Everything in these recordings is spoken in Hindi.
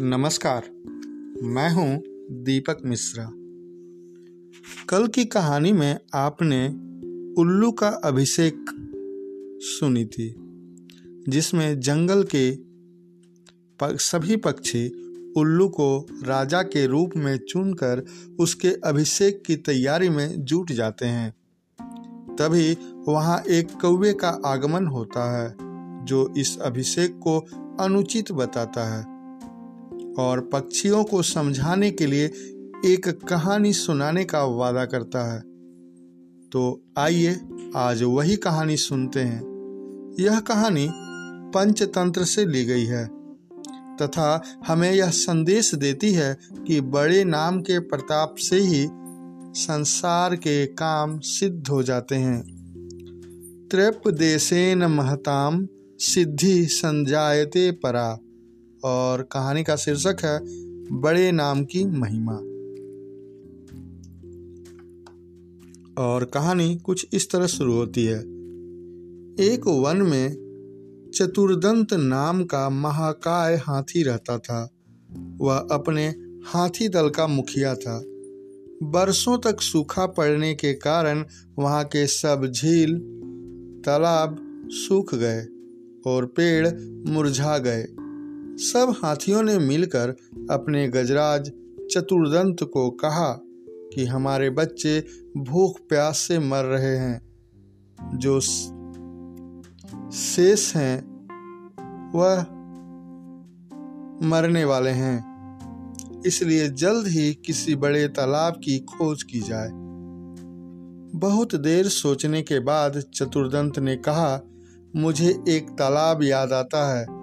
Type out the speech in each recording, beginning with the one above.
नमस्कार, मैं हूँ दीपक मिश्रा। कल की कहानी में आपने उल्लू का अभिषेक सुनी थी, जिसमें जंगल के सभी पक्षी उल्लू को राजा के रूप में चुनकर उसके अभिषेक की तैयारी में जुट जाते हैं। तभी वहाँ एक कौवे का आगमन होता है, जो इस अभिषेक को अनुचित बताता है। और पक्षियों को समझाने के लिए एक कहानी सुनाने का वादा करता है। तो आइए आज वही कहानी सुनते हैं। यह कहानी पंचतंत्र से ली गई है तथा हमें यह संदेश देती है कि बड़े नाम के प्रताप से ही संसार के काम सिद्ध हो जाते हैं। त्रिप देशेन महताम सिद्धि संजायते परा। और कहानी का शीर्षक है, बड़े नाम की महिमा। और कहानी कुछ इस तरह शुरू होती है। एक वन में चतुर्दंत नाम का महाकाय हाथी रहता था। वह अपने हाथी दल का मुखिया था। बरसों तक सूखा पड़ने के कारण वहाँ के सब झील, तालाब सूख गए और पेड़ मुरझा गए। सब हाथियों ने मिलकर अपने गजराज चतुर्दंत को कहा कि हमारे बच्चे भूख प्यास से मर रहे हैं। जो शेष हैं, वह मरने वाले हैं। इसलिए जल्द ही किसी बड़े तालाब की खोज की जाए। बहुत देर सोचने के बाद चतुर्दंत ने कहा, मुझे एक तालाब याद आता है।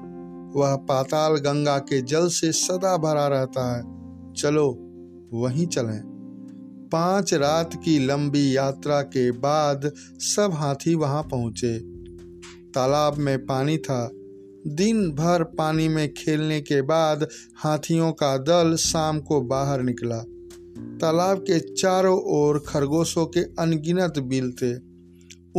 वह पाताल गंगा के जल से सदा भरा रहता है। चलो, वहीं चलें। पाँच रात की लंबी यात्रा के बाद सब हाथी वहाँ पहुँचे। तालाब में पानी था। दिन भर पानी में खेलने के बाद हाथियों का दल शाम को बाहर निकला। तालाब के चारों ओर खरगोशों के अनगिनत बिल थे।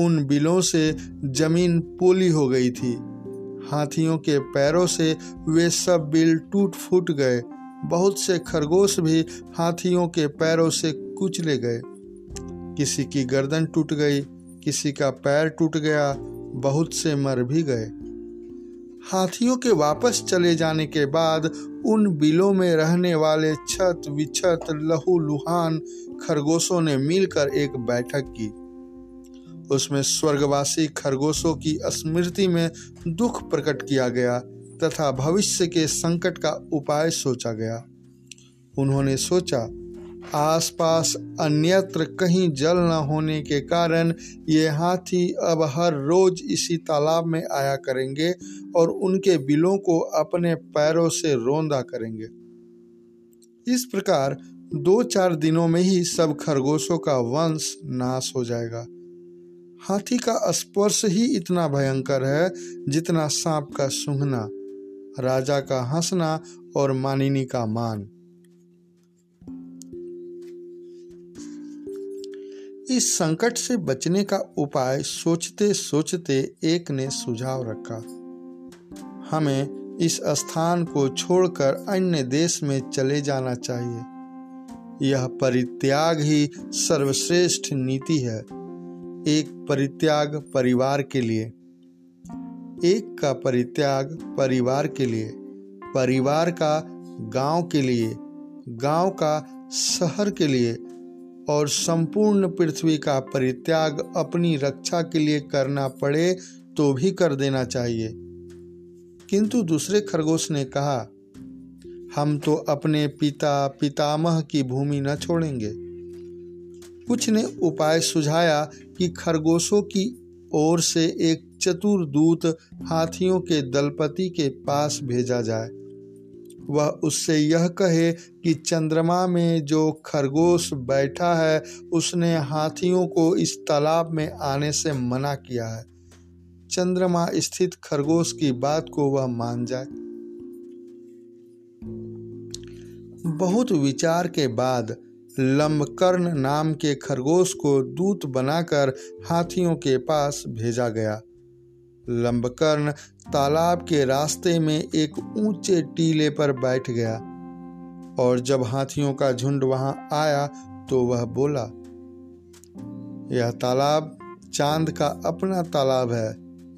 उन बिलों से ज़मीन पोली हो गई थी। हाथियों के पैरों से वे सब बिल टूट फूट गए। बहुत से खरगोश भी हाथियों के पैरों से कुचले गए। किसी की गर्दन टूट गई, किसी का पैर टूट गया, बहुत से मर भी गए। हाथियों के वापस चले जाने के बाद उन बिलों में रहने वाले छत विछत लहू लुहान खरगोशों ने मिलकर एक बैठक की। उसमें स्वर्गवासी खरगोशों की स्मृति में दुख प्रकट किया गया तथा भविष्य के संकट का उपाय सोचा गया। उन्होंने सोचा, आसपास अन्यत्र कहीं जल न होने के कारण ये हाथी अब हर रोज इसी तालाब में आया करेंगे और उनके बिलों को अपने पैरों से रोंदा करेंगे। इस प्रकार दो चार दिनों में ही सब खरगोशों का वंश नाश हो जाएगा। हाथी का स्पर्श ही इतना भयंकर है जितना सांप का सूंघना, राजा का हंसना और मानिनी का मान। इस संकट से बचने का उपाय सोचते सोचते एक ने सुझाव रखा। हमें इस स्थान को छोड़कर अन्य देश में चले जाना चाहिए। यह परित्याग ही सर्वश्रेष्ठ नीति है। एक परित्याग परिवार के लिए। एक का परित्याग परिवार के लिए। परिवार का गाँव के लिए। गाँव का शहर के लिए। और संपूर्ण पृथ्वी का परित्याग अपनी रक्षा के लिए करना पड़े तो भी कर देना चाहिए। किंतु दूसरे खरगोश ने कहा, हम तो अपने पिता पितामह की भूमि न छोड़ेंगे। कुछ ने उपाय सुझाया कि खरगोशों की ओर से एक चतुर दूत हाथियों के दलपति के पास भेजा जाए। वह उससे यह कहे कि चंद्रमा में जो खरगोश बैठा है, उसने हाथियों को इस तालाब में आने से मना किया है। चंद्रमा स्थित खरगोश की बात को वह मान जाए। बहुत विचार के बाद लंबकर्ण नाम के खरगोश को दूत बनाकर हाथियों के पास भेजा गया। लंबकर्ण तालाब के रास्ते में एक ऊँचे टीले पर बैठ गया और जब हाथियों का झुंड वहाँ आया तो वह बोला, यह तालाब चाँद का अपना तालाब है,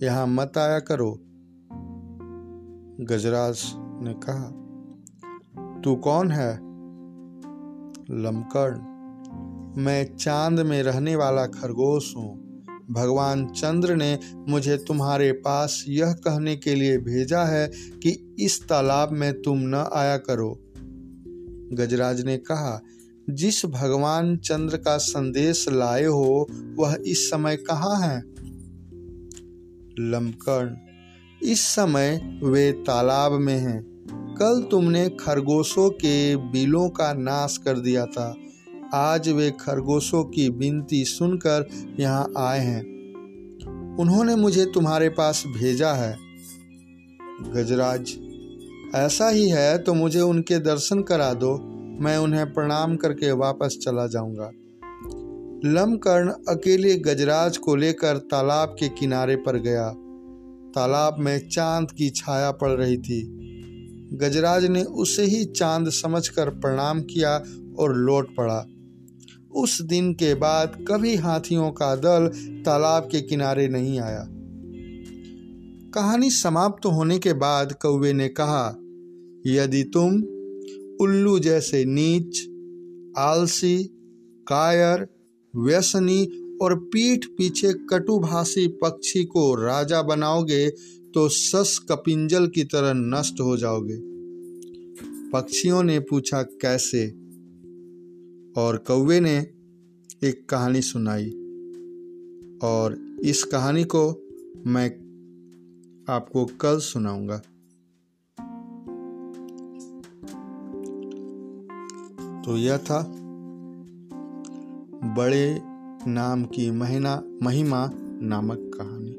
यहाँ मत आया करो। गजराज ने कहा, तू कौन है? लमकर्ण। मैं चाँद में रहने वाला खरगोश हूँ। भगवान चंद्र ने मुझे तुम्हारे पास यह कहने के लिए भेजा है कि इस तालाब में तुम न आया करो। गजराज ने कहा, जिस भगवान चंद्र का संदेश लाए हो, वह इस समय कहाँ है? लमकर्ण, इस समय वे तालाब में हैं। कल तुमने खरगोशों के बिलों का नाश कर दिया था। आज वे खरगोशों की विनती सुनकर यहाँ आए हैं। उन्होंने मुझे तुम्हारे पास भेजा है। गजराज, ऐसा ही है तो मुझे उनके दर्शन करा दो। मैं उन्हें प्रणाम करके वापस चला जाऊँगा। लमकर्ण अकेले गजराज को लेकर तालाब के किनारे पर गया। तालाब में चाँद की छाया पड़ रही थी। गजराज ने उसे ही चाँद समझकर प्रणाम किया और लौट पड़ा। उस दिन के बाद कभी हाथियों का दल तालाब के किनारे नहीं आया। कहानी समाप्त होने के बाद कौवे ने कहा, यदि तुम उल्लू जैसे नीच, आलसी, कायर, व्यसनी और पीठ पीछे कटुभाषी पक्षी को राजा बनाओगे तो सस कपिंजल की तरह नष्ट हो जाओगे। पक्षियों ने पूछा, कैसे? और कौवे ने एक कहानी सुनाई। और इस कहानी को मैं आपको कल सुनाऊँगा। तो यह था बड़े नाम की महिना महिमा नामक कहानी।